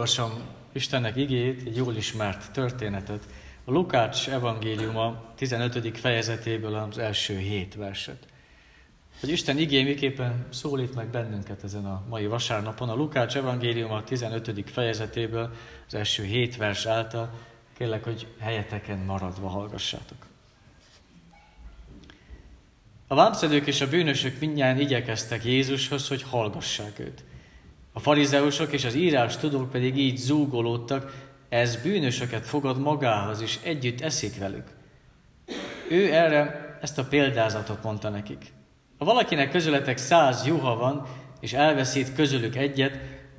olvasom Istennek igét, egy jól ismert történetet. A Lukács evangéliuma 15. fejezetéből az első hét verset. Hogy Isten igé miképpen szólít meg bennünket ezen a mai vasárnapon. A Lukács evangéliuma 15. fejezetéből az első hét vers által. Kérlek, hogy helyeteken maradva hallgassátok. A vámszedők és a bűnösök mindjárt igyekeztek Jézushoz, hogy hallgassák őt. A farizeusok és az írás tudók pedig így zúgolódtak, ez bűnösöket fogad magához, és együtt eszik velük. Ő erre ezt a példázatot mondta nekik. Ha valakinek közületek száz juha van, és elveszít közülük egyet,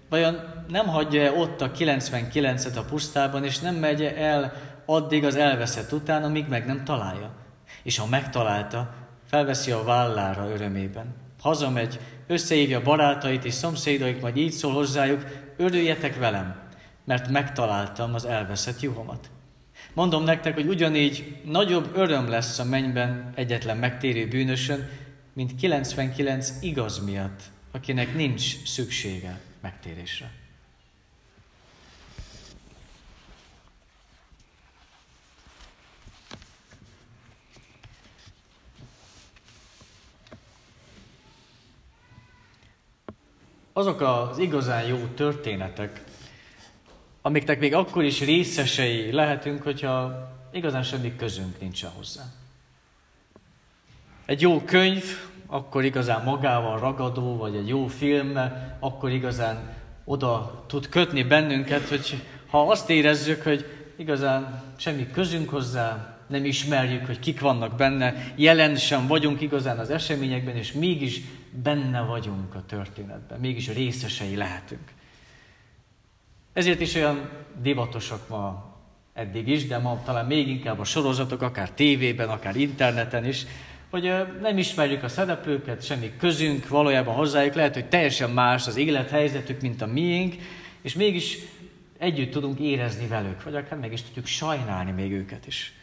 vajon nem hagyja-e ott a 99-et a pusztában, és nem megy el addig az elveszett után, amíg meg nem találja? És ha megtalálta, felveszi a vállára örömében. Hazamegy, összehívja barátait és szomszédait, majd így szól hozzájuk, örüljetek velem, mert megtaláltam az elveszett juhomat. Mondom nektek, hogy ugyanígy nagyobb öröm lesz a mennyben egyetlen megtérő bűnösön, mint 99 igaz miatt, akinek nincs szüksége megtérésre. Azok az igazán jó történetek, amiknek még akkor is részesei lehetünk, hogyha igazán semmi közünk nincsen hozzá. Egy jó könyv, akkor igazán magával ragadó, vagy egy jó film, akkor igazán oda tud kötni bennünket, hogy ha azt érezzük, hogy igazán semmi közünk hozzá, nem ismerjük, hogy kik vannak benne, jelen sem vagyunk igazán az eseményekben, és mégis benne vagyunk a történetben, mégis részesei lehetünk. Ezért is olyan divatosak ma eddig is, de ma talán még inkább a sorozatok, akár tévében, akár interneten is, hogy nem ismerjük a szereplőket, semmi közünk valójában hozzájuk, lehet, hogy teljesen más az élethelyzetük, mint a miénk, és mégis együtt tudunk érezni velük, vagy akár meg is tudjuk sajnálni még őket is.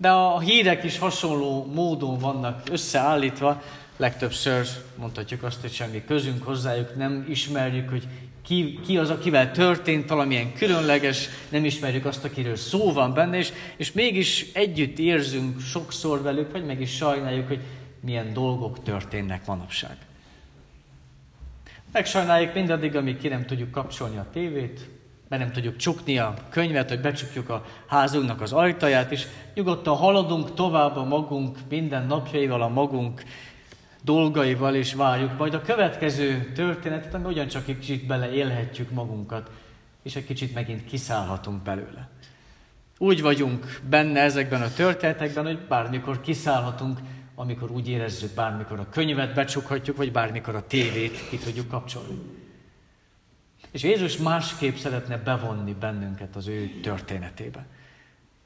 De a hírek is hasonló módon vannak összeállítva, legtöbbször mondhatjuk azt, hogy semmi közünk hozzájuk, nem ismerjük, hogy ki, ki az, akivel történt valamilyen különleges, nem ismerjük azt, akiről szó van benne, és, és mégis együtt érzünk sokszor velük, vagy meg is sajnáljuk, hogy milyen dolgok történnek manapság. Megsajnáljuk mindaddig, amíg ki nem tudjuk kapcsolni a tévét, mert nem tudjuk csukni a könyvet, hogy becsukjuk a házunknak az ajtaját, és nyugodtan haladunk tovább a magunk minden napjaival, a magunk dolgaival, és várjuk majd a következő történetet, ami ugyancsak egy kicsit beleélhetjük magunkat, és egy kicsit megint kiszállhatunk belőle. Úgy vagyunk benne ezekben a történetekben, hogy bármikor kiszállhatunk, amikor úgy érezzük, bármikor a könyvet becsukhatjuk, vagy bármikor a tévét ki tudjuk kapcsolni. És Jézus másképp szeretne bevonni bennünket az ő történetébe.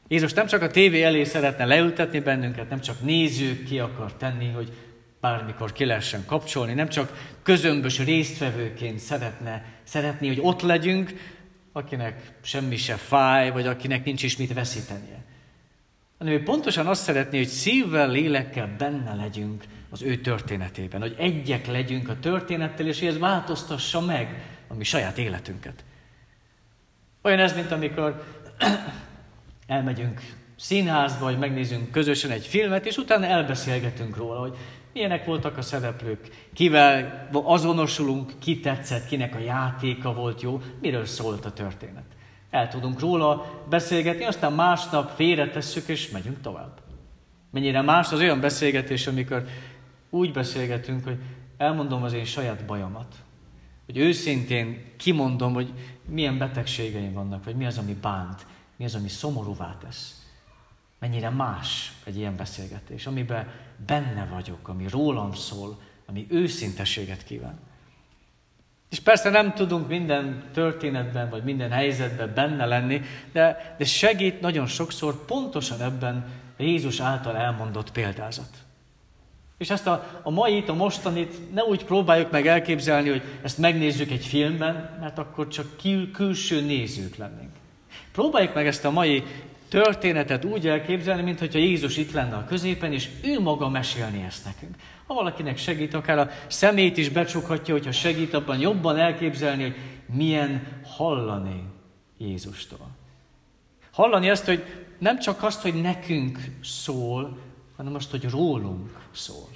Jézus nem csak a tévé elé szeretne leültetni bennünket, nem csak nézők ki akar tenni, hogy bármikor ki lehessen kapcsolni, nem csak közömbös résztvevőként szeretne, szeretné, hogy ott legyünk, akinek semmi se fáj, vagy akinek nincs is mit veszítenie. Hanem ő pontosan azt szeretné, hogy szívvel, lélekkel benne legyünk az ő történetében, hogy egyek legyünk a történettel, és hogy ez változtassa meg a mi saját életünket. Olyan ez, mint amikor elmegyünk színházba, vagy megnézünk közösen egy filmet, és utána elbeszélgetünk róla, hogy milyenek voltak a szereplők, kivel azonosulunk, ki tetszett, kinek a játéka volt jó, miről szólt a történet. El tudunk róla beszélgetni, aztán másnap félretesszük, és megyünk tovább. Mennyire más az olyan beszélgetés, amikor úgy beszélgetünk, hogy elmondom az én saját bajomat, hogy őszintén kimondom, hogy milyen betegségeim vannak, vagy mi az, ami bánt, mi az, ami szomorúvá tesz. Mennyire más egy ilyen beszélgetés, amiben benne vagyok, ami rólam szól, ami őszinteséget kíván. És persze nem tudunk minden történetben, vagy minden helyzetben benne lenni, de, de segít nagyon sokszor pontosan ebben Jézus által elmondott példázat. És ezt a, a mait, a mostanit ne úgy próbáljuk meg elképzelni, hogy ezt megnézzük egy filmben, mert akkor csak kül, külső nézők lennénk. Próbáljuk meg ezt a mai történetet úgy elképzelni, mintha Jézus itt lenne a középen, és ő maga mesélni ezt nekünk. Ha valakinek segít, akár a szemét is becsukhatja, hogyha segít abban jobban elképzelni, hogy milyen hallani Jézustól. Hallani azt, hogy nem csak azt, hogy nekünk szól, hanem azt, hogy rólunk szól.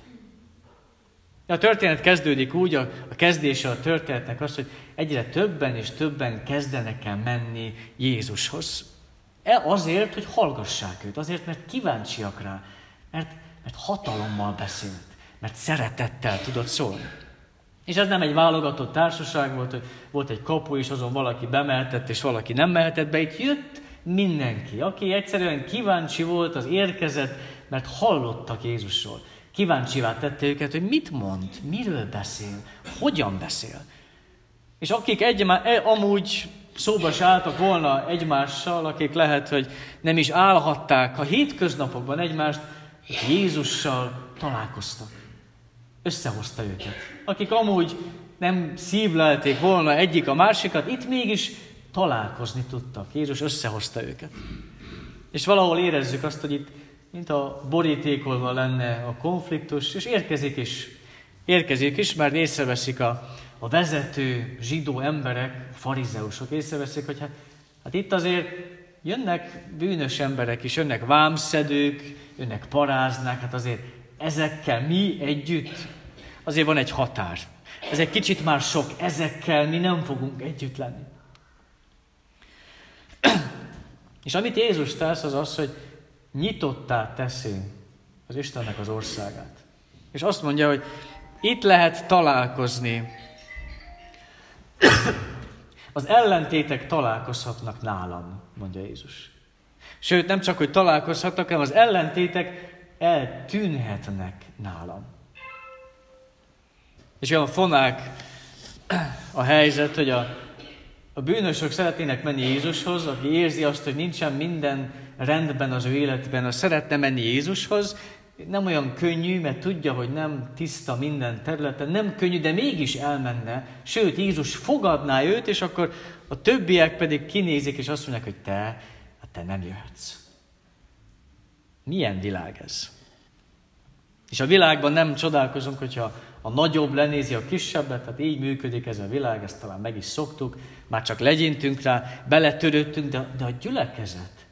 A történet kezdődik úgy, a, a kezdése a történetnek az, hogy egyre többen és többen kezdenek el menni Jézushoz. E azért, hogy hallgassák őt, azért, mert kíváncsiak rá, mert, mert hatalommal beszélt, mert szeretettel tudott szólni. És ez nem egy válogatott társaság volt, hogy volt egy kapu, és azon valaki bemeltett, és valaki nem mehetett be. Itt jött mindenki, aki egyszerűen kíváncsi volt, az érkezett, mert hallottak Jézusról. Kíváncsivá tette őket, hogy mit mond, miről beszél, hogyan beszél. És akik egymá, e, amúgy szóba se álltak volna egymással, akik lehet, hogy nem is állhatták a hétköznapokban egymást, Jézussal találkoztak. Összehozta őket. Akik amúgy nem szívlelték volna egyik a másikat, itt mégis találkozni tudtak. Jézus összehozta őket. És valahol érezzük azt, hogy itt mint a borítékolva lenne a konfliktus, és érkezik is, érkezik is, mert észreveszik a, a vezető zsidó emberek, farizeusok, észreveszik, hogy hát, hát itt azért jönnek bűnös emberek is, jönnek vámszedők, jönnek paráznák, hát azért ezekkel mi együtt, azért van egy határ. Ez egy kicsit már sok, ezekkel mi nem fogunk együtt lenni. És amit Jézus tesz, az az, hogy nyitottá teszi az Istennek az országát. És azt mondja, hogy itt lehet találkozni. Az ellentétek találkozhatnak nálam, mondja Jézus. Sőt, nem csak, hogy találkozhatnak, hanem az ellentétek eltűnhetnek nálam. És olyan fonák a helyzet, hogy a, a bűnösök szeretnének menni Jézushoz, aki érzi azt, hogy nincsen minden rendben az ő életben, a szeretne menni Jézushoz, nem olyan könnyű, mert tudja, hogy nem tiszta minden területen, nem könnyű, de mégis elmenne. Sőt, Jézus fogadná őt, és akkor a többiek pedig kinézik, és azt mondják, hogy te, hát te nem jöhetsz. Milyen világ ez? És a világban nem csodálkozunk, hogyha a nagyobb lenézi a kisebbet, tehát így működik ez a világ, ezt talán meg is szoktuk, már csak legyintünk rá, beletörődtünk, de, de a gyülekezet,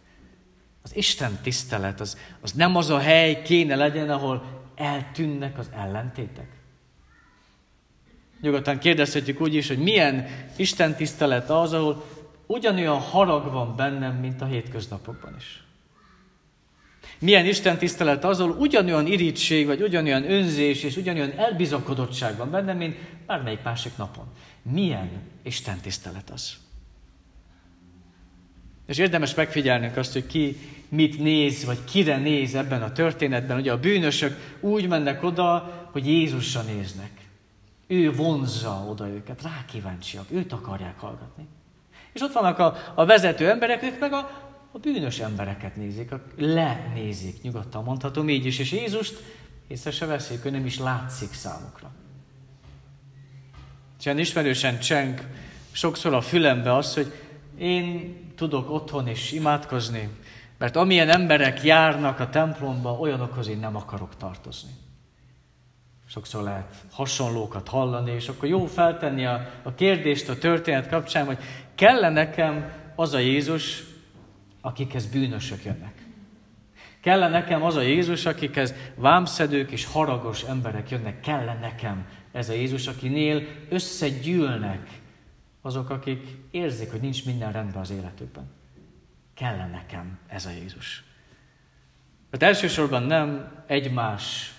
az Isten tisztelet, az, az nem az a hely kéne legyen, ahol eltűnnek az ellentétek. Nyugodtan kérdezhetjük úgy is, hogy milyen Isten tisztelet az, ahol ugyanolyan harag van bennem, mint a hétköznapokban is. Milyen Isten tisztelet az, ahol ugyanolyan irítség, vagy ugyanolyan önzés, és ugyanolyan elbizakodottság van bennem, mint bármelyik másik napon. Milyen Isten tisztelet az? És érdemes megfigyelnünk azt, hogy ki mit néz, vagy kire néz ebben a történetben. Ugye a bűnösök úgy mennek oda, hogy Jézusra néznek. Ő vonzza oda őket, rá kíváncsiak, őt akarják hallgatni. És ott vannak a, a vezető emberek, ők meg a, a bűnös embereket nézik, a, lenézik, nyugodtan mondhatom így is, és Jézust észre se veszik, ő nem is látszik számukra. És ilyen ismerősen cseng sokszor a fülembe az, hogy én tudok otthon is imádkozni, mert amilyen emberek járnak a templomba, olyanokhoz én nem akarok tartozni. Sokszor lehet hasonlókat hallani, és akkor jó feltenni a, a kérdést a történet kapcsán, hogy kell nekem az a Jézus, akikhez bűnösök jönnek. Kell nekem az a Jézus, akikhez vámszedők és haragos emberek jönnek. Kell nekem ez a Jézus, akinél összegyűlnek azok, akik érzik, hogy nincs minden rendben az életükben. Kell nekem ez a Jézus. Mert elsősorban nem egymás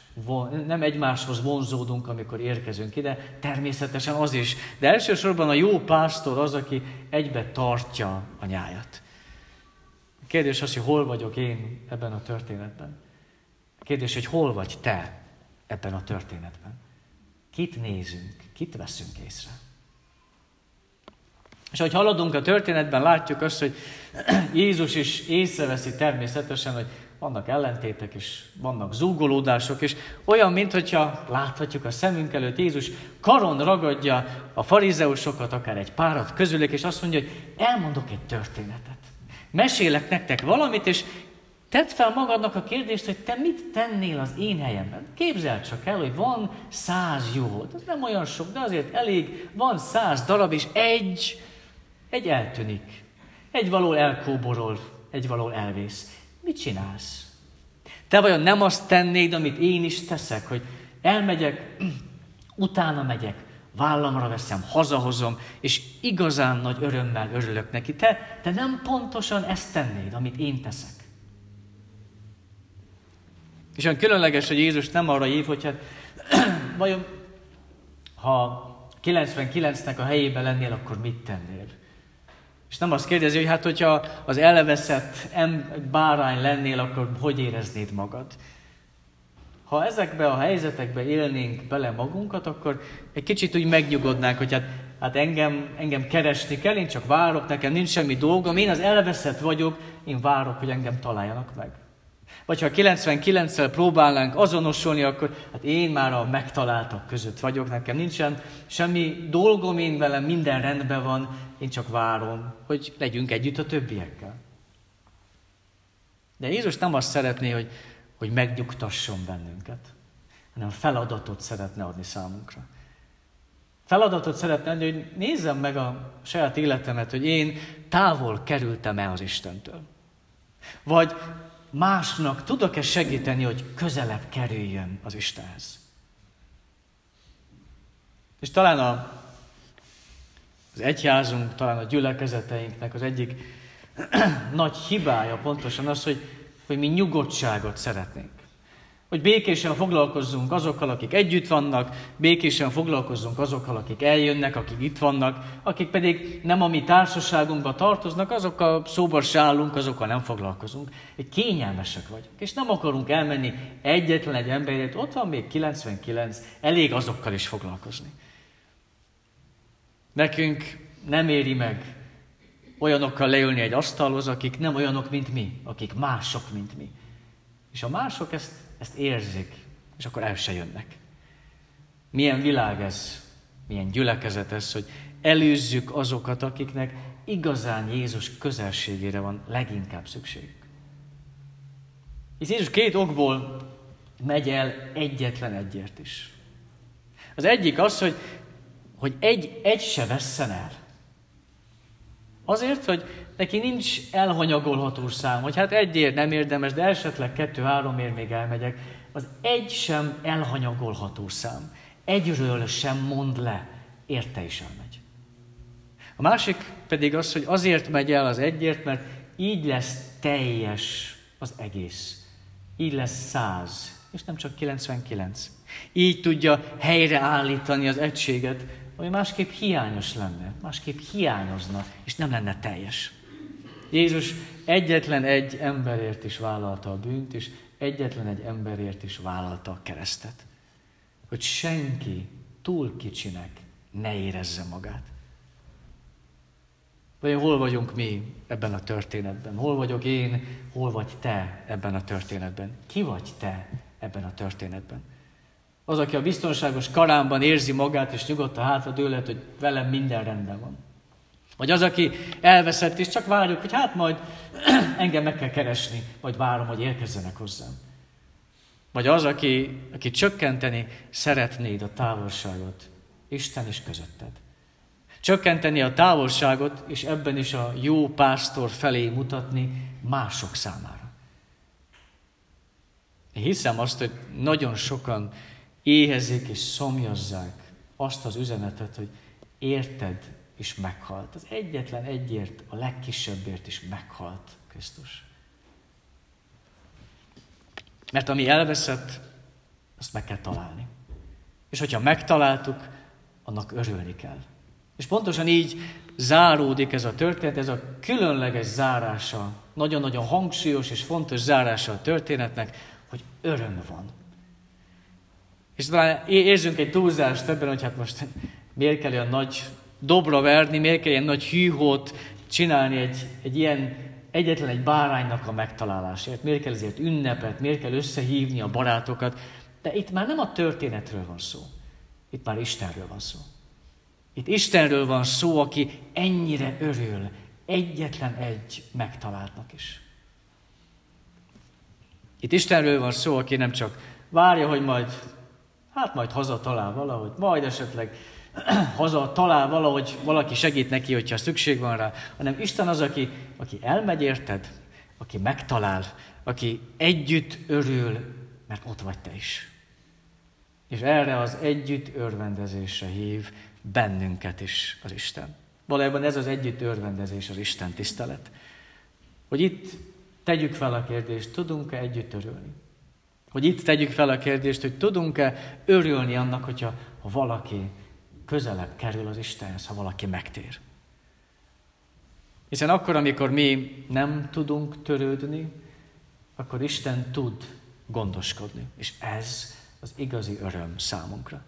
nem egymáshoz vonzódunk, amikor érkezünk ide, természetesen az is, de elsősorban a jó pásztor az, aki egybe tartja a nyájat. A kérdés az, hogy hol vagyok én ebben a történetben. A kérdés, hogy hol vagy te ebben a történetben. Kit nézünk, kit veszünk észre. És ahogy haladunk a történetben, látjuk azt, hogy Jézus is észreveszi természetesen, hogy vannak ellentétek, és vannak zúgolódások, és olyan, mintha láthatjuk a szemünk előtt, Jézus karon ragadja a farizeusokat, akár egy párat közülük, és azt mondja, hogy elmondok egy történetet. mesélek nektek valamit, és tedd fel magadnak a kérdést, hogy te mit tennél az én helyemben. Képzeld csak el, hogy van száz jó, ez nem olyan sok, de azért elég, van száz darab, és egy, egy eltűnik. Egy való elkóborol, egy való elvész. Mit csinálsz? Te vajon nem azt tennéd, amit én is teszek, hogy elmegyek, utána megyek, vállamra veszem, hazahozom, és igazán nagy örömmel örülök neki. Te, te nem pontosan ezt tennéd, amit én teszek. És olyan különleges, hogy Jézus nem arra hív, hogy hát vajon ha 99-nek a helyében lennél, akkor mit tennél? És nem azt kérdezi, hogy hát hogyha az elveszett bárány lennél, akkor hogy éreznéd magad? Ha ezekbe a helyzetekbe élnénk bele magunkat, akkor egy kicsit úgy megnyugodnánk, hogy hát, hát engem, engem keresni kell, én csak várok, nekem nincs semmi dolgom, én az elveszett vagyok, én várok, hogy engem találjanak meg. Vagy ha 99-szel próbálnánk azonosulni, akkor hát én már a megtaláltak között vagyok, nekem nincsen semmi dolgom, én velem minden rendben van, én csak várom, hogy legyünk együtt a többiekkel. De Jézus nem azt szeretné, hogy, hogy megnyugtasson bennünket, hanem feladatot szeretne adni számunkra. Feladatot szeretne adni, hogy nézzem meg a saját életemet, hogy én távol kerültem-e az Istentől. Vagy másnak tudok-e segíteni, hogy közelebb kerüljön az Istenhez. És talán a, az egyházunk, talán a gyülekezeteinknek az egyik nagy hibája pontosan az, hogy, hogy mi nyugodtságot szeretnénk. Hogy békésen foglalkozzunk azokkal, akik együtt vannak, békésen foglalkozzunk azokkal, akik eljönnek, akik itt vannak, akik pedig nem a mi társaságunkba tartoznak, azokkal szóba se állunk, azokkal nem foglalkozunk. Kényelmesek vagyunk, és nem akarunk elmenni egyetlen egy emberért, ott van még 99, elég azokkal is foglalkozni. Nekünk nem éri meg olyanokkal leülni egy asztalhoz, akik nem olyanok, mint mi, akik mások, mint mi. És a mások ezt ezt érzik, és akkor el se jönnek. Milyen világ ez, milyen gyülekezet ez, hogy előzzük azokat, akiknek igazán Jézus közelségére van leginkább szükség. És Jézus két okból megy el egyetlen egyért is. Az egyik az, hogy, hogy egy, egy se vesszen el. Azért, hogy neki nincs elhanyagolható szám, hogy hát egyért nem érdemes, de esetleg kettő-háromért még elmegyek. Az egy sem elhanyagolható szám. Egyről sem mond le, érte is elmegy. A másik pedig az, hogy azért megy el az egyért, mert így lesz teljes az egész. Így lesz száz, és nem csak 99. Így tudja helyreállítani az egységet, ami másképp hiányos lenne, másképp hiányozna, és nem lenne teljes. Jézus egyetlen egy emberért is vállalta a bűnt, és egyetlen egy emberért is vállalta a keresztet. Hogy senki túl kicsinek ne érezze magát. Vagy hol vagyunk mi ebben a történetben? Hol vagyok én, hol vagy te ebben a történetben? Ki vagy te ebben a történetben? Az, aki a biztonságos karámban érzi magát, és nyugodt a hátra dőlet, hogy velem minden rendben van. Vagy az, aki elveszett, és csak várjuk, hogy hát majd engem meg kell keresni, vagy várom, hogy érkezzenek hozzám. Vagy az, aki, aki csökkenteni szeretnéd a távolságot Isten is közötted. Csökkenteni a távolságot, és ebben is a jó pásztor felé mutatni mások számára. Én hiszem azt, hogy nagyon sokan éhezik és szomjazzák azt az üzenetet, hogy érted, is meghalt. Az egyetlen egyért, a legkisebbért is meghalt Krisztus. Mert ami elveszett, azt meg kell találni. És hogyha megtaláltuk, annak örülni kell. És pontosan így záródik ez a történet, ez a különleges zárása, nagyon-nagyon hangsúlyos és fontos zárása a történetnek, hogy öröm van. És talán érzünk egy túlzást ebben, hogy hát most miért kell olyan nagy dobra verni, miért kell ilyen nagy hűhót csinálni egy, egy ilyen egyetlen egy báránynak a megtalálásért, miért kell ezért ünnepet, miért kell összehívni a barátokat. De itt már nem a történetről van szó, itt már Istenről van szó. Itt Istenről van szó, aki ennyire örül, egyetlen egy megtaláltnak is. Itt Istenről van szó, aki nem csak várja, hogy majd, hát majd haza talál valahogy, majd esetleg haza talál valahogy valaki segít neki, hogyha szükség van rá, hanem Isten az, aki, aki elmegy érted, aki megtalál, aki együtt örül, mert ott vagy te is. És erre az együtt örvendezésre hív bennünket is az Isten. Valójában ez az együtt örvendezés az Isten tisztelet. Hogy itt tegyük fel a kérdést, tudunk-e együtt örülni? Hogy itt tegyük fel a kérdést, hogy tudunk-e örülni annak, hogyha ha valaki közelebb kerül az Istenhez, ha valaki megtér. Hiszen akkor, amikor mi nem tudunk törődni, akkor Isten tud gondoskodni. És ez az igazi öröm számunkra.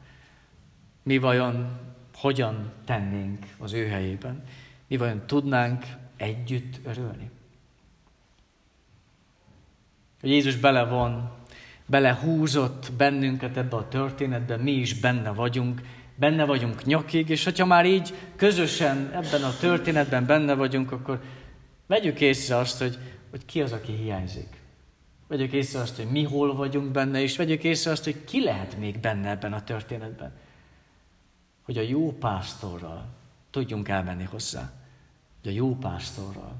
Mi vajon hogyan tennénk az ő helyében? Mi vajon tudnánk együtt örülni? Jézus belevon, belehúzott bennünket ebbe a történetbe, mi is benne vagyunk, benne vagyunk nyakig, és hogyha már így közösen ebben a történetben benne vagyunk, akkor vegyük észre azt, hogy, hogy ki az, aki hiányzik. Vegyük észre azt, hogy mi hol vagyunk benne, és vegyük észre azt, hogy ki lehet még benne ebben a történetben. Hogy a jó pásztorral tudjunk elmenni hozzá. Hogy a jó pásztorral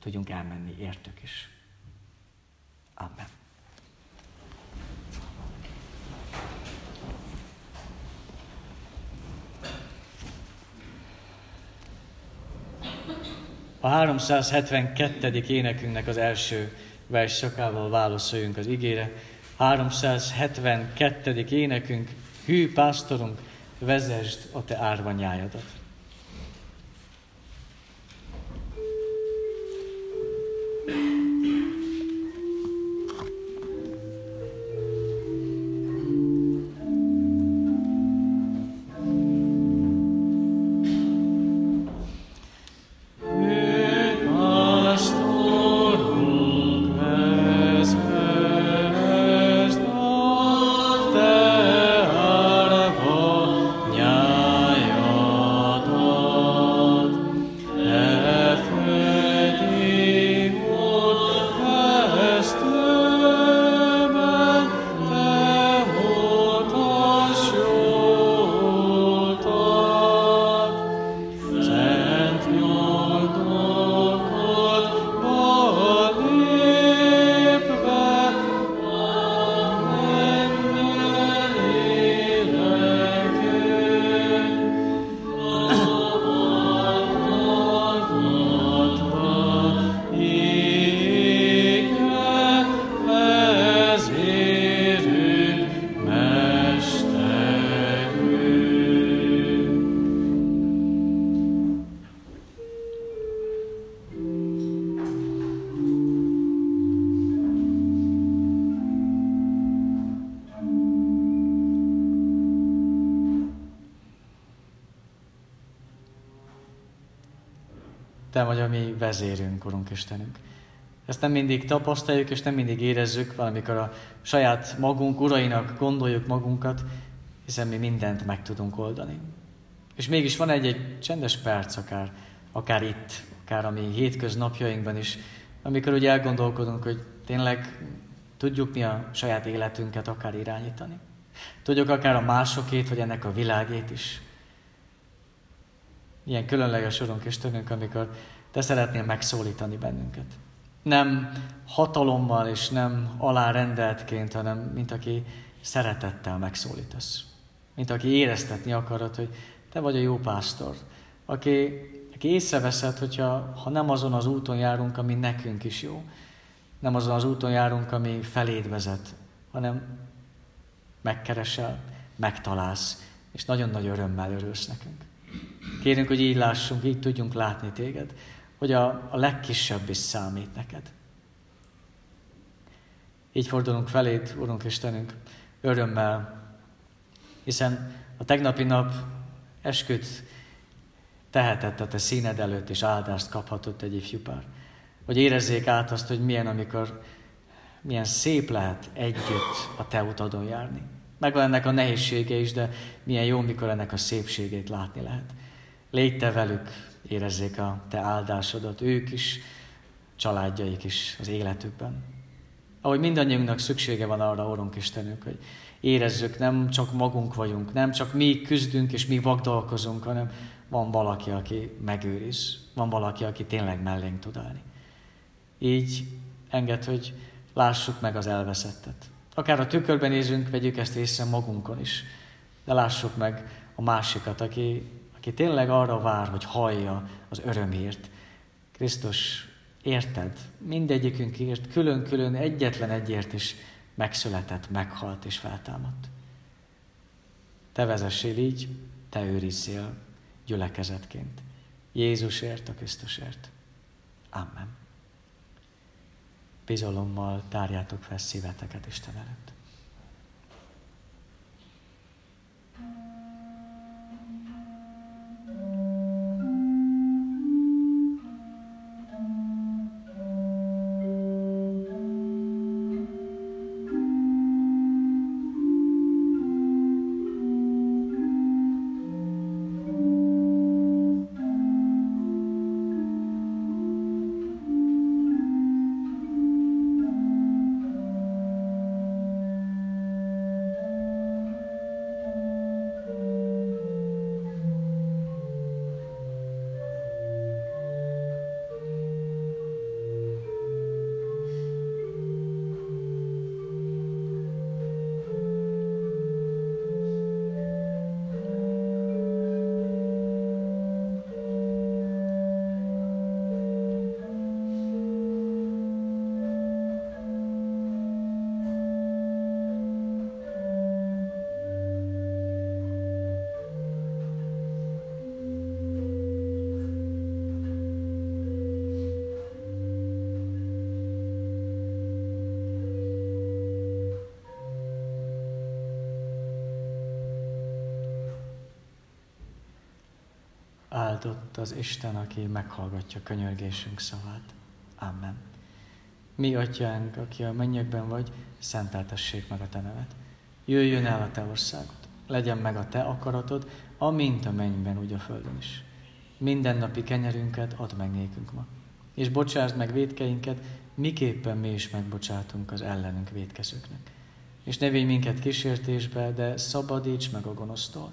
tudjunk elmenni értük is. Amen. A 372. énekünknek az első versszakával válaszoljunk az igére. 372. énekünk, hű pásztorunk, vezesd a te árvanyájadat. Te vagy a mi vezérünk, Urunk Istenünk. Ezt nem mindig tapasztaljuk, és nem mindig érezzük, valamikor a saját magunk urainak gondoljuk magunkat, hiszen mi mindent meg tudunk oldani. És mégis van egy-egy csendes perc akár, akár itt, akár a mi hétköznapjainkban is, amikor úgy elgondolkodunk, hogy tényleg tudjuk mi a saját életünket akár irányítani. Tudjuk akár a másokét, vagy ennek a világét is. Ilyen különleges urunk Istenünk, amikor te szeretnél megszólítani bennünket. Nem hatalommal és nem alárendeltként, hanem mint aki szeretettel megszólítasz. Mint aki éreztetni akarod, hogy te vagy a jó pásztor, aki, aki észreveszed, hogyha ha nem azon az úton járunk, ami nekünk is jó, nem azon az úton járunk, ami feléd vezet, hanem megkeresel, megtalálsz, és nagyon nagy örömmel örülsz nekünk. Kérünk, hogy így lássunk, így tudjunk látni téged, hogy a, a legkisebb is számít neked. Így fordulunk feléd, Urunk Istenünk, örömmel, hiszen a tegnapi nap esküt tehetett a te színed előtt, és áldást kaphatott egy ifjú pár. Hogy érezzék át azt, hogy milyen, amikor milyen szép lehet együtt a te utadon járni. Megvan ennek a nehézsége is, de milyen jó, mikor ennek a szépségét látni lehet. Légy te velük, érezzék a Te áldásodat, ők is, családjaik is az életükben. Ahogy mindannyiunknak szüksége van arra, Orunk Istenünk, hogy érezzük, nem csak magunk vagyunk, nem csak mi küzdünk és mi vagdalkozunk, hanem van valaki, aki megőriz, van valaki, aki tényleg mellénk tud állni. Így enged, hogy lássuk meg az elveszettet. Akár a tükörben nézünk, vegyük ezt észre magunkon is, de lássuk meg a másikat, aki, aki tényleg arra vár, hogy hallja az örömért. Krisztus érted, mindegyikünkért, külön-külön egyetlen egyért is megszületett, meghalt és feltámadt. Te vezessél így, te őrizzél gyülekezetként. Jézusért, a Krisztusért. Amen. Bizalommal tárjátok fel szíveteket Isten előtt. Áldott az Isten, aki meghallgatja könyörgésünk szavát. Amen. Mi, atyánk, aki a mennyekben vagy, szenteltessék meg a te nevet. Jöjjön el a te országod, legyen meg a te akaratod, amint a mennyben, úgy a földön is. Minden napi kenyerünket add meg nékünk ma, és bocsásd meg védkeinket, miképpen mi is megbocsátunk az ellenünk védkezőknek. És ne védj minket kísértésbe, de szabadíts meg a gonosztól,